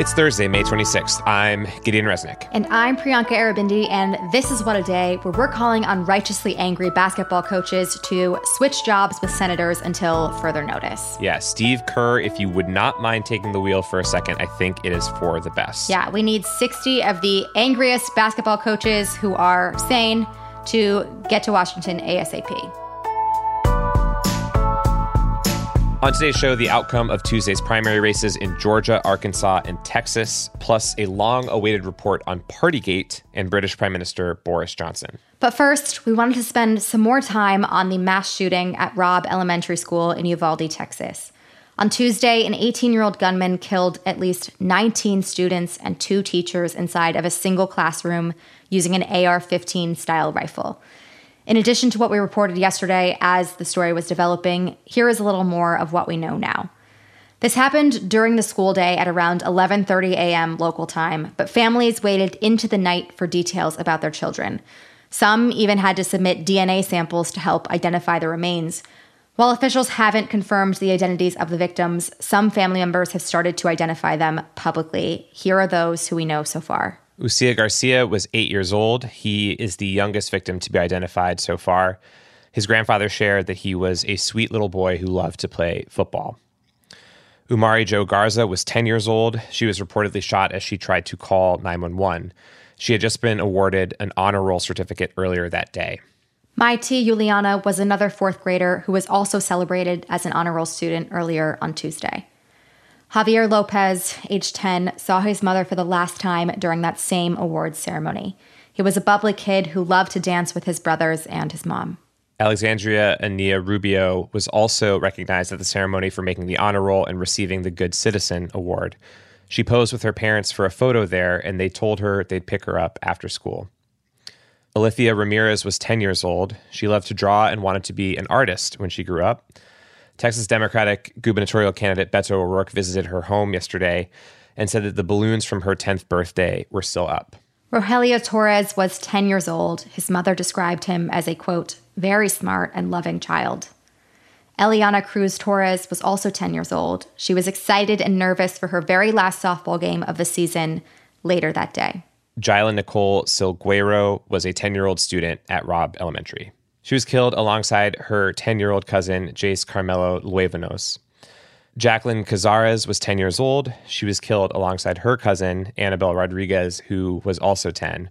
It's Thursday, May 26th. I'm Gideon Resnick. And I'm Priyanka Aribindi, and this is What a Day, where we're calling on righteously angry basketball coaches to switch jobs with senators until further notice. Yeah, Steve Kerr, if you would not mind taking the wheel for a second, I think it is for the best. Yeah, we need 60 of the angriest basketball coaches who are sane to get to Washington ASAP. On today's show, the outcome of Tuesday's primary races in Georgia, Arkansas, and Texas, plus a long awaited report on Partygate and British Prime Minister Boris Johnson. But first, we wanted to spend some more time on the mass shooting at Robb Elementary School in Uvalde, Texas. On Tuesday, an 18 year old gunman killed at least 19 students and two teachers inside of a single classroom using an AR 15 style rifle. In addition to what we reported yesterday as the story was developing, here is a little more of what we know now. This happened during the school day at around 11:30 a.m. local time, but families waited into the night for details about their children. Some even had to submit DNA samples to help identify the remains. While officials haven't confirmed the identities of the victims, some family members have started to identify them publicly. Here are those who we know so far. Uziyah Garcia was eight years old. He is the youngest victim to be identified so far. His grandfather shared that he was a sweet little boy who loved to play football. Amerie Jo Garza was 10 years old. She was reportedly shot as she tried to call 911. She had just been awarded an honor roll certificate earlier that day. Maite Juliana was another fourth grader who was also celebrated as an honor roll student earlier on Tuesday. Javier Lopez, age 10, saw his mother for the last time during that same awards ceremony. He was a bubbly kid who loved to dance with his brothers and his mom. Alexandria Aniyah Rubio was also recognized at the ceremony for making the honor roll and receiving the Good Citizen Award. She posed with her parents for a photo there, and they told her they'd pick her up after school. Alithia Ramirez was 10 years old. She loved to draw and wanted to be an artist when she grew up. Texas Democratic gubernatorial candidate Beto O'Rourke visited her home yesterday and said that the balloons from her 10th birthday were still up. Rogelio Torres was 10 years old. His mother described him as a, quote, very smart and loving child. Eliana Cruz Torres was also 10 years old. She was excited and nervous for her very last softball game of the season later that day. Jailah Nicole Silguero was a 10 year old student at Robb Elementary. She was killed alongside her 10 year old cousin, Jace Carmelo Luevanos. Jacqueline Cazares was 10 years old. She was killed alongside her cousin, Annabelle Rodriguez, who was also 10.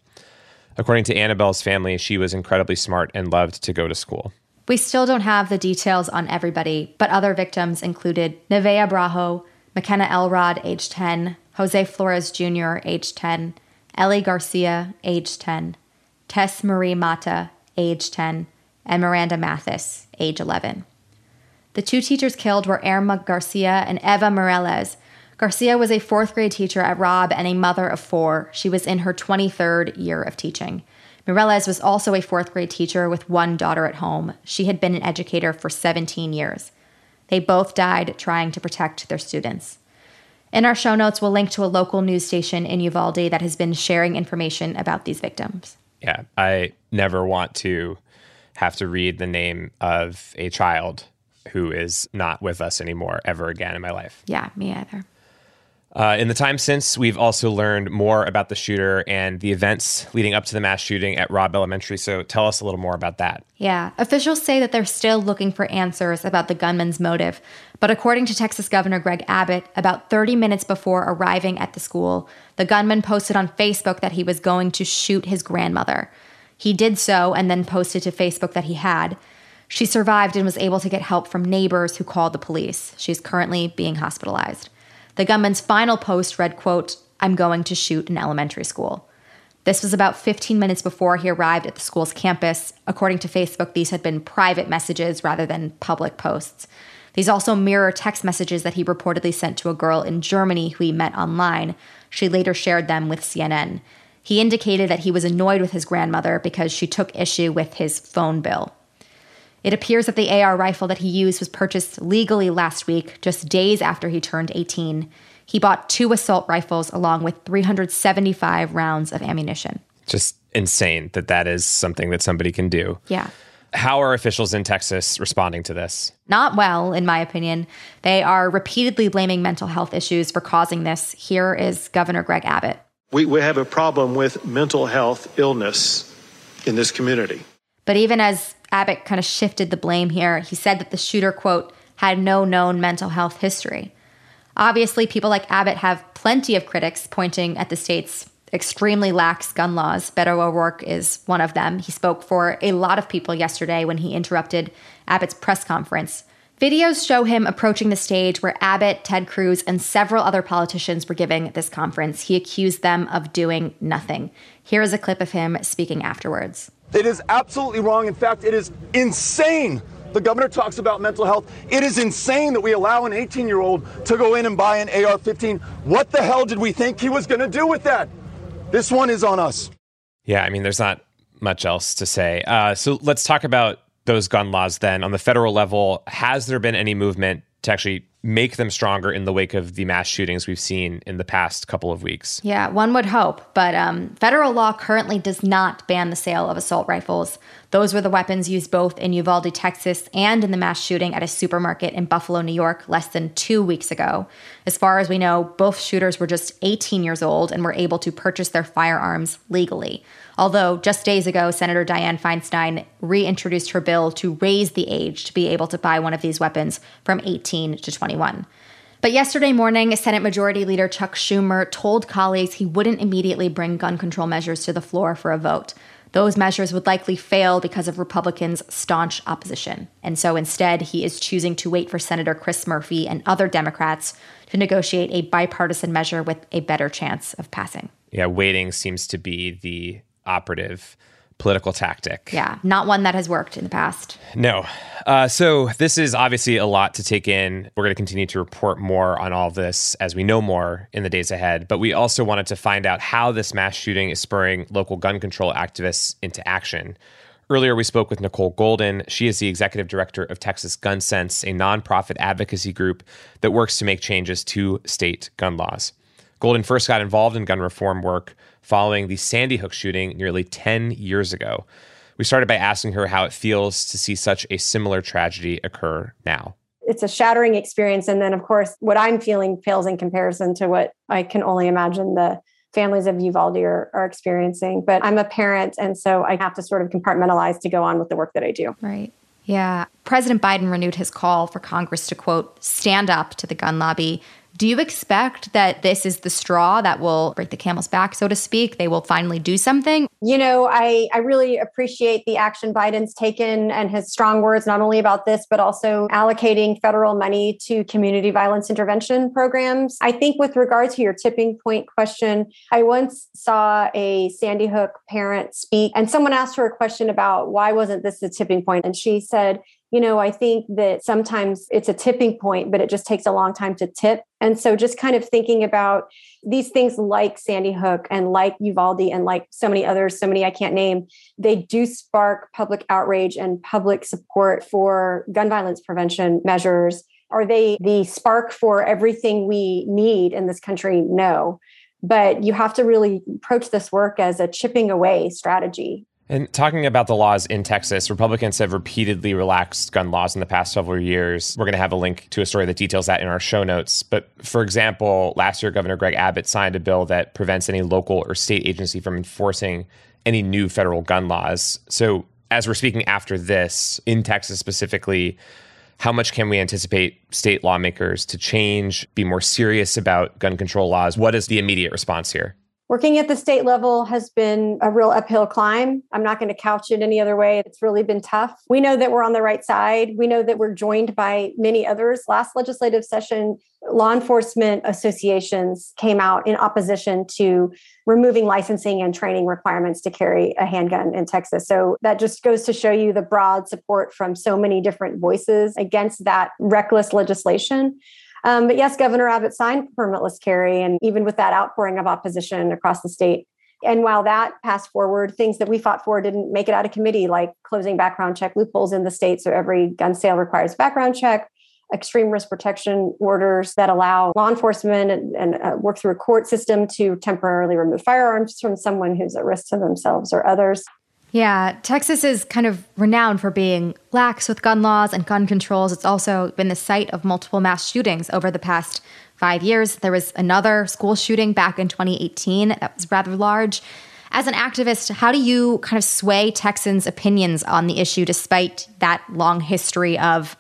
According to Annabelle's family, she was incredibly smart and loved to go to school. We still don't have the details on everybody, but other victims included Nevea Bravo, McKenna Elrod, age 10, Jose Flores Jr., age 10, Ellie Garcia, age 10, Tess Marie Mata, age 10, and Miranda Mathis, age 11. The two teachers killed were Irma Garcia and Eva Mireles. Garcia was a fourth grade teacher at Robb and a mother of four. She was in her 23rd year of teaching. Mireles was also a fourth grade teacher with one daughter at home. She had been an educator for 17 years. They both died trying to protect their students. In our show notes, we'll link to a local news station in Uvalde that has been sharing information about these victims. Yeah, I never want to have to read the name of a child who is not with us anymore ever again in my life. Yeah, me either. Uh, in the time since, we've also learned more about the shooter and the events leading up to the mass shooting at Robb Elementary. So tell us a little more about that. Yeah, officials say that they're still looking for answers about the gunman's motive. But according to Texas Governor Greg Abbott, about 30 minutes before arriving at the school, the gunman posted on Facebook that he was going to shoot his grandmother. He did so and then posted to Facebook that he had. She survived and was able to get help from neighbors who called the police. She's currently being hospitalized. The gunman's final post read, quote, I'm going to shoot an elementary school. This was about 15 minutes before he arrived at the school's campus. According to Facebook, these had been private messages rather than public posts. These also mirror text messages that he reportedly sent to a girl in Germany who he met online. She later shared them with CNN. He indicated that he was annoyed with his grandmother because she took issue with his phone bill. It appears that the AR rifle that he used was purchased legally last week, just days after he turned 18. He bought two assault rifles along with 375 rounds of ammunition. Just insane that that is something that somebody can do. Yeah. How are officials in Texas responding to this? Not well, in my opinion. They are repeatedly blaming mental health issues for causing this. Here is Governor Greg Abbott. We, we have a problem with mental health illness in this community. But even as Abbott kind of shifted the blame here, he said that the shooter, quote, had no known mental health history. Obviously, people like Abbott have plenty of critics pointing at the state's extremely lax gun laws. Beto O'Rourke is one of them. He spoke for a lot of people yesterday when he interrupted Abbott's press conference. Videos show him approaching the stage where Abbott, Ted Cruz, and several other politicians were giving this conference. He accused them of doing nothing. Here is a clip of him speaking afterwards. It is absolutely wrong. In fact, it is insane. The governor talks about mental health. It is insane that we allow an 18 year old to go in and buy an AR 15. What the hell did we think he was going to do with that? This one is on us. Yeah, I mean, there's not much else to say. Uh, so let's talk about those gun laws then. On the federal level, has there been any movement to actually make them stronger in the wake of the mass shootings we've seen in the past couple of weeks. Yeah, one would hope. But um, federal law currently does not ban the sale of assault rifles. Those were the weapons used both in Uvalde, Texas, and in the mass shooting at a supermarket in Buffalo, New York, less than two weeks ago. As far as we know, both shooters were just 18 years old and were able to purchase their firearms legally. Although just days ago, Senator Dianne Feinstein reintroduced her bill to raise the age to be able to buy one of these weapons from 18 to 21. But yesterday morning, Senate Majority Leader Chuck Schumer told colleagues he wouldn't immediately bring gun control measures to the floor for a vote. Those measures would likely fail because of Republicans' staunch opposition. And so instead, he is choosing to wait for Senator Chris Murphy and other Democrats to negotiate a bipartisan measure with a better chance of passing. Yeah, waiting seems to be the operative political tactic. Yeah, not one that has worked in the past. No. Uh, so this is obviously a lot to take in. We're going to continue to report more on all this as we know more in the days ahead. But we also wanted to find out how this mass shooting is spurring local gun control activists into action. Earlier, we spoke with Nicole Golden. She is the executive director of Texas Gun Sense, a nonprofit advocacy group that works to make changes to state gun laws. Golden first got involved in gun reform work following the Sandy Hook shooting nearly 10 years ago. We started by asking her how it feels to see such a similar tragedy occur now. It's a shattering experience. And then, of course, what I'm feeling pales in comparison to what I can only imagine the families of Uvalde are, are experiencing. But I'm a parent, and so I have to sort of compartmentalize to go on with the work that I do. Right. Yeah. President Biden renewed his call for Congress to, quote, stand up to the gun lobby do you expect that this is the straw that will break the camel's back, so to speak? They will finally do something? You know, I, I really appreciate the action Biden's taken and his strong words, not only about this, but also allocating federal money to community violence intervention programs. I think, with regard to your tipping point question, I once saw a Sandy Hook parent speak, and someone asked her a question about why wasn't this a tipping point? And she said, you know, I think that sometimes it's a tipping point, but it just takes a long time to tip. And so just kind of thinking about these things like Sandy Hook and like Uvalde and like so many others, so many I can't name, they do spark public outrage and public support for gun violence prevention measures. Are they the spark for everything we need in this country? No. But you have to really approach this work as a chipping away strategy. And talking about the laws in Texas, Republicans have repeatedly relaxed gun laws in the past several years. We're going to have a link to a story that details that in our show notes. But for example, last year, Governor Greg Abbott signed a bill that prevents any local or state agency from enforcing any new federal gun laws. So, as we're speaking after this, in Texas specifically, how much can we anticipate state lawmakers to change, be more serious about gun control laws? What is the immediate response here? Working at the state level has been a real uphill climb. I'm not going to couch it any other way. It's really been tough. We know that we're on the right side. We know that we're joined by many others. Last legislative session, law enforcement associations came out in opposition to removing licensing and training requirements to carry a handgun in Texas. So that just goes to show you the broad support from so many different voices against that reckless legislation. Um, but yes, Governor Abbott signed permitless carry, and even with that outpouring of opposition across the state. And while that passed forward, things that we fought for didn't make it out of committee, like closing background check loopholes in the state. So every gun sale requires background check, extreme risk protection orders that allow law enforcement and, and uh, work through a court system to temporarily remove firearms from someone who's at risk to themselves or others. Yeah, Texas is kind of renowned for being lax with gun laws and gun controls. It's also been the site of multiple mass shootings over the past five years. There was another school shooting back in 2018 that was rather large. As an activist, how do you kind of sway Texans' opinions on the issue despite that long history of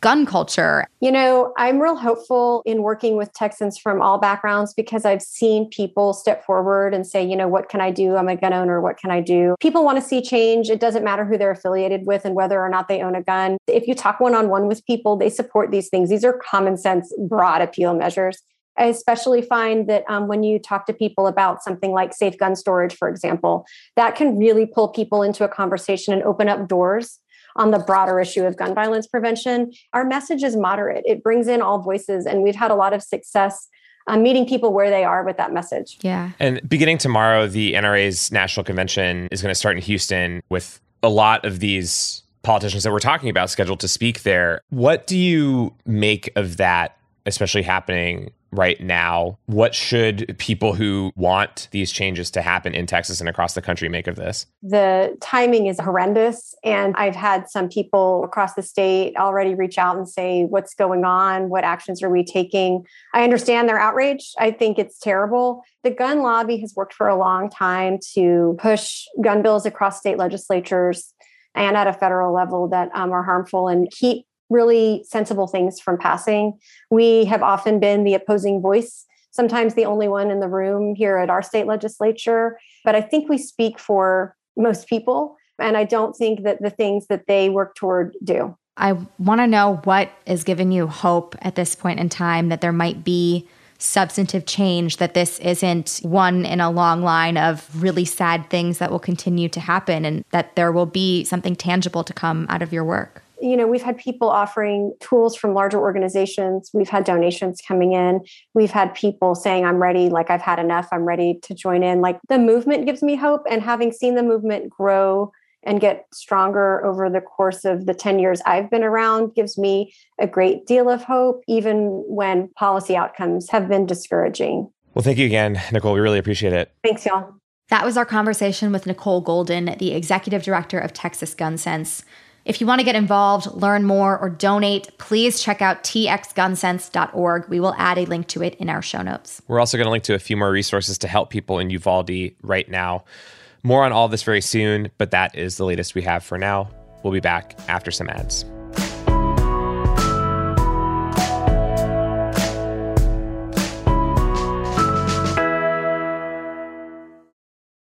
gun culture? You know, I'm real hopeful in working with Texans from all backgrounds because I've seen people step forward and say, you know, what can I do? I'm a gun owner. What can I do? People want to see change. It doesn't matter who they're affiliated with and whether or not they own a gun. If you talk one on one with people, they support these things. These are common sense, broad appeal measures. I especially find that um, when you talk to people about something like safe gun storage, for example, that can really pull people into a conversation and open up doors on the broader issue of gun violence prevention. Our message is moderate, it brings in all voices, and we've had a lot of success. Uh, meeting people where they are with that message. Yeah. And beginning tomorrow, the NRA's national convention is going to start in Houston with a lot of these politicians that we're talking about scheduled to speak there. What do you make of that, especially happening right now. What should people who want these changes to happen in Texas and across the country make of this? The timing is horrendous. And I've had some people across the state already reach out and say, What's going on? What actions are we taking? I understand their outrage. I think it's terrible. The gun lobby has worked for a long time to push gun bills across state legislatures and at a federal level that um, are harmful and keep really sensible things from passing. We have often been the opposing voice, sometimes the only one in the room here at our state legislature. But I think we speak for most people. And I don't think that the things that they work toward do. I want to know what is giving you hope at this point in time that there might be substantive change, that this isn't one in a long line of really sad things that will continue to happen, and that there will be something tangible to come out of your work you know, we've had people offering tools from larger organizations. We've had donations coming in. We've had people saying, I'm ready, like I've had enough, I'm ready to join in. Like the movement gives me hope. And having seen the movement grow and get stronger over the course of the 10 years I've been around gives me a great deal of hope, even when policy outcomes have been discouraging. Well, thank you again, Nicole. We really appreciate it. Thanks, y'all. That was our conversation with Nicole Golden, the executive director of Texas Gun Sense. If you want to get involved, learn more, or donate, please check out txgunsense.org. We will add a link to it in our show notes. We're also going to link to a few more resources to help people in Uvalde right now. More on all this very soon, but that is the latest we have for now. We'll be back after some ads.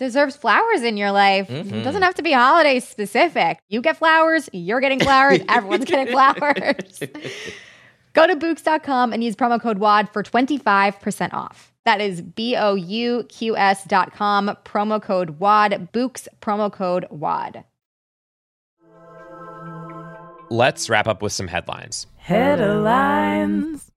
deserves flowers in your life. Mm-hmm. It doesn't have to be holiday specific. You get flowers, you're getting flowers, everyone's getting flowers. Go to Bouqs.com and use promo code WAD for 25% off. That is B O U Q S dot com, promo code WAD, Bouqs, promo code WAD. Let's wrap up with some headlines. Headlines.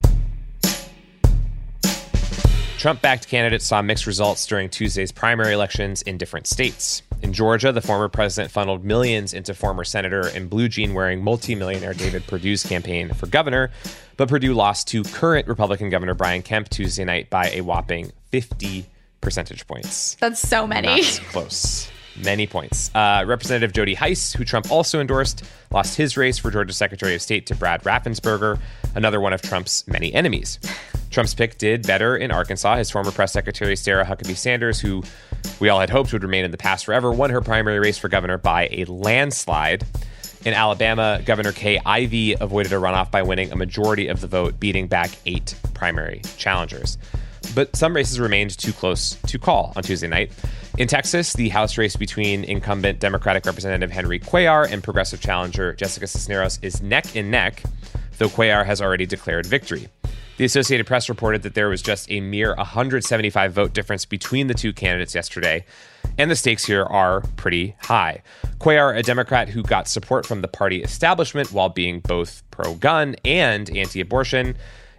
Trump backed candidates saw mixed results during Tuesday's primary elections in different states. In Georgia, the former president funneled millions into former Senator and blue jean wearing multimillionaire David Perdue's campaign for governor, but Perdue lost to current Republican Governor Brian Kemp Tuesday night by a whopping 50 percentage points. That's so many. Not close. Many points. Uh, Representative Jody Hice, who Trump also endorsed, lost his race for Georgia Secretary of State to Brad Raffensperger, another one of Trump's many enemies. Trump's pick did better in Arkansas. His former press secretary, Sarah Huckabee Sanders, who we all had hoped would remain in the past forever, won her primary race for governor by a landslide. In Alabama, Governor Kay Ivey avoided a runoff by winning a majority of the vote, beating back eight primary challengers. But some races remained too close to call on Tuesday night. In Texas, the House race between incumbent Democratic Representative Henry Cuellar and progressive challenger Jessica Cisneros is neck and neck, though Cuellar has already declared victory. The Associated Press reported that there was just a mere 175 vote difference between the two candidates yesterday, and the stakes here are pretty high. Cuellar, a Democrat who got support from the party establishment while being both pro gun and anti abortion,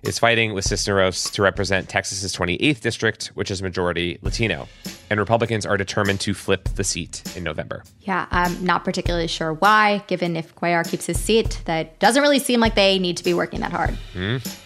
is fighting with Cisneros to represent Texas's 28th district, which is majority Latino. And Republicans are determined to flip the seat in November. Yeah, I'm not particularly sure why, given if Cuellar keeps his seat, that doesn't really seem like they need to be working that hard. Mm.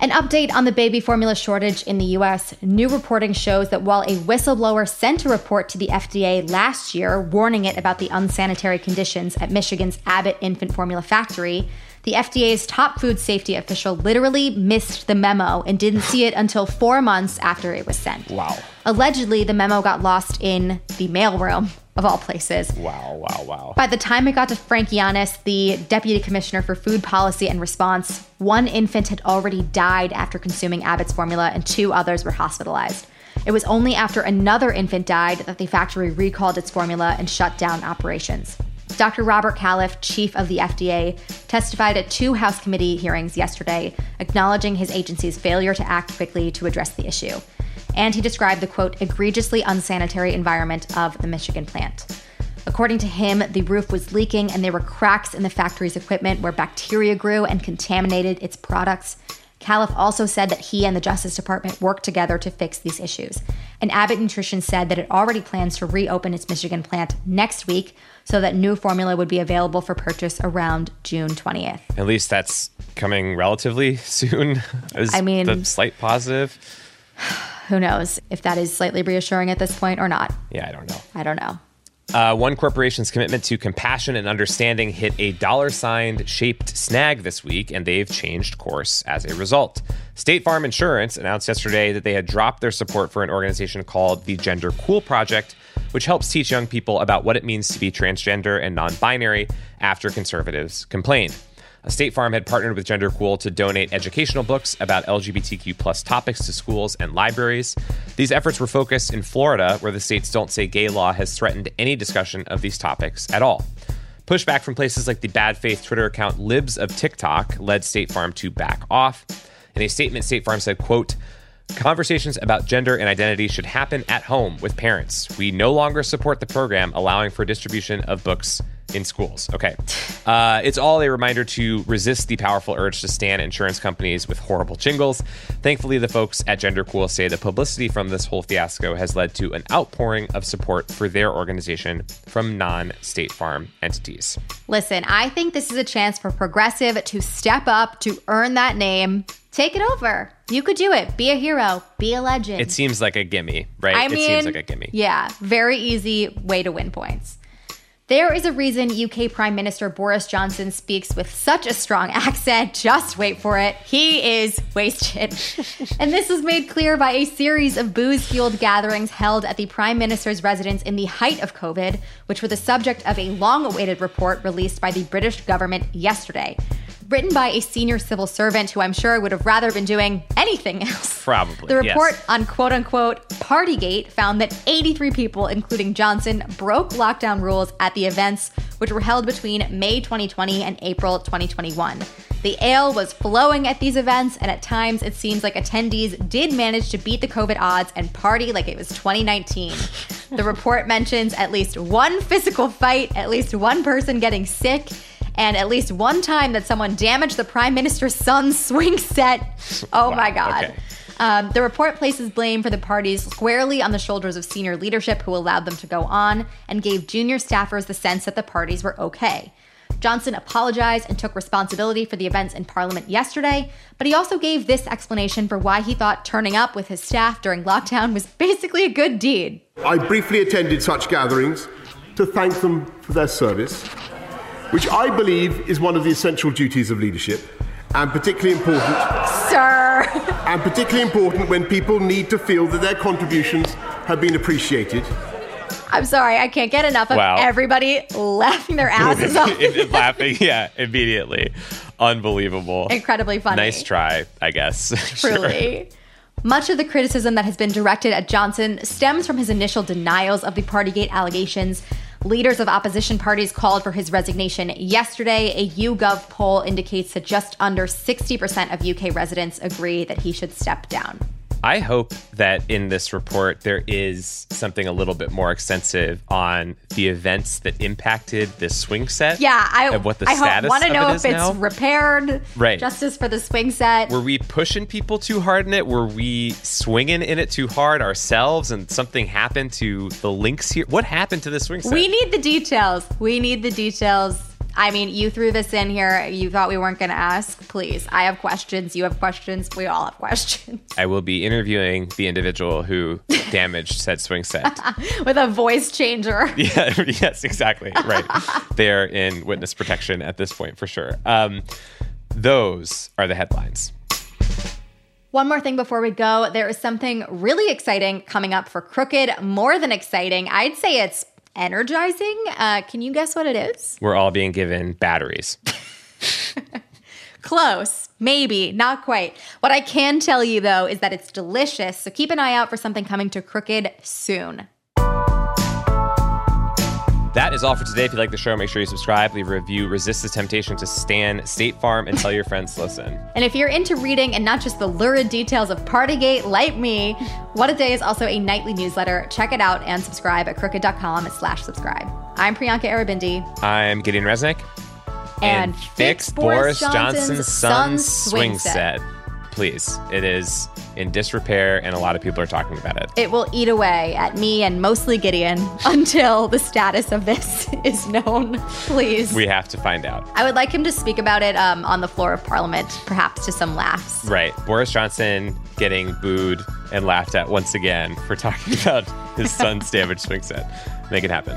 An update on the baby formula shortage in the US. New reporting shows that while a whistleblower sent a report to the FDA last year warning it about the unsanitary conditions at Michigan's Abbott infant formula factory, the FDA's top food safety official literally missed the memo and didn't see it until four months after it was sent. Wow. Allegedly, the memo got lost in the mailroom of all places. Wow, wow, wow. By the time it got to Frank Yiannas, the deputy commissioner for food policy and response, one infant had already died after consuming Abbott's formula and two others were hospitalized. It was only after another infant died that the factory recalled its formula and shut down operations. Dr. Robert Califf, chief of the FDA, testified at two House committee hearings yesterday, acknowledging his agency's failure to act quickly to address the issue and he described the quote, egregiously unsanitary environment of the Michigan plant. According to him, the roof was leaking and there were cracks in the factory's equipment where bacteria grew and contaminated its products. Califf also said that he and the Justice Department worked together to fix these issues. And Abbott Nutrition said that it already plans to reopen its Michigan plant next week so that new formula would be available for purchase around June 20th. At least that's coming relatively soon. I mean, the slight positive. who knows if that is slightly reassuring at this point or not. Yeah, I don't know. I don't know. Uh, one corporation's commitment to compassion and understanding hit a dollar signed shaped snag this week, and they've changed course as a result. State Farm Insurance announced yesterday that they had dropped their support for an organization called the Gender Cool Project, which helps teach young people about what it means to be transgender and non binary after conservatives complained. State Farm had partnered with Gender Cool to donate educational books about LGBTQ plus topics to schools and libraries. These efforts were focused in Florida, where the state's Don't Say Gay law has threatened any discussion of these topics at all. Pushback from places like the bad faith Twitter account Libs of TikTok led State Farm to back off. In a statement, State Farm said, quote, Conversations about gender and identity should happen at home with parents. We no longer support the program allowing for distribution of books in schools. Okay. Uh, it's all a reminder to resist the powerful urge to stand insurance companies with horrible jingles. Thankfully, the folks at Gender Cool say the publicity from this whole fiasco has led to an outpouring of support for their organization from non State Farm entities. Listen, I think this is a chance for Progressive to step up to earn that name. Take it over. You could do it. Be a hero. Be a legend. It seems like a gimme, right? I it seems like a gimme. Yeah, very easy way to win points. There is a reason UK Prime Minister Boris Johnson speaks with such a strong accent. Just wait for it. He is wasted. and this was made clear by a series of booze fueled gatherings held at the Prime Minister's residence in the height of COVID, which were the subject of a long awaited report released by the British government yesterday written by a senior civil servant who I'm sure would have rather been doing anything else. Probably. The report yes. on quote unquote Partygate found that 83 people, including Johnson, broke lockdown rules at the events, which were held between May 2020 and April 2021. The ale was flowing at these events, and at times it seems like attendees did manage to beat the COVID odds and party like it was 2019. the report mentions at least one physical fight, at least one person getting sick, and at least one time that someone damaged the prime minister's son's swing set. Oh Wow, my God. okay. Um, the report places blame for the parties squarely on the shoulders of senior leadership who allowed them to go on and gave junior staffers the sense that the parties were okay. Johnson apologized and took responsibility for the events in Parliament yesterday, but he also gave this explanation for why he thought turning up with his staff during lockdown was basically a good deed. I briefly attended such gatherings to thank them for their service, which I believe is one of the essential duties of leadership and particularly important. Sir, and particularly important when people need to feel that their contributions have been appreciated. I'm sorry, I can't get enough of Wow. everybody laughing their asses off. laughing, yeah, immediately. Unbelievable. Incredibly funny. Nice try, I guess. Sure. Truly. Much of the criticism that has been directed at Johnson stems from his initial denials of the Partygate allegations. Leaders of opposition parties called for his resignation yesterday. A YouGov poll indicates that just under 60% of UK residents agree that he should step down. I hope that in this report there is something a little bit more extensive on the events that impacted this swing set. Yeah, I, and what the I status want to know it if it's now. repaired. Right. Justice for the swing set. Were we pushing people too hard in it? Were we swinging in it too hard ourselves and something happened to the links here? What happened to the swing set? We need the details. We need the details. I mean, you threw this in here. You thought we weren't going to ask. Please. I have questions. You have questions. We all have questions. I will be interviewing the individual who damaged said swing set. With a voice changer. yeah, yes, exactly. Right. They're in witness protection at this point for sure. Um, those are the headlines. One more thing before we go. There is something really exciting coming up for Crooked. More than exciting. I'd say it's energizing. Uh, can you guess what it is? We're all being given batteries. Close. Maybe. Not quite. What I can tell you, though, is that it's delicious. So keep an eye out for something coming to Crooked soon. That is all for today. If you like the show, make sure you subscribe, leave a review, resist the temptation to stan State Farm, and tell your friends to listen. And if you're into reading and not just the lurid details of Partygate like me, What a Day is also a nightly newsletter. Check it out and subscribe at crooked.com slash subscribe. I'm Priyanka Aribindi. I'm Gideon Resnick. And fix Boris Johnson's son's swing set. Please. It is in disrepair, and a lot of people are talking about it. It will eat away at me and mostly Gideon until the status of this is known. Please. We have to find out. I would like him to speak about it um, on the floor of Parliament, perhaps to some laughs. Right. Boris Johnson getting booed and laughed at once again for talking about his son's damaged swing set. Make it happen.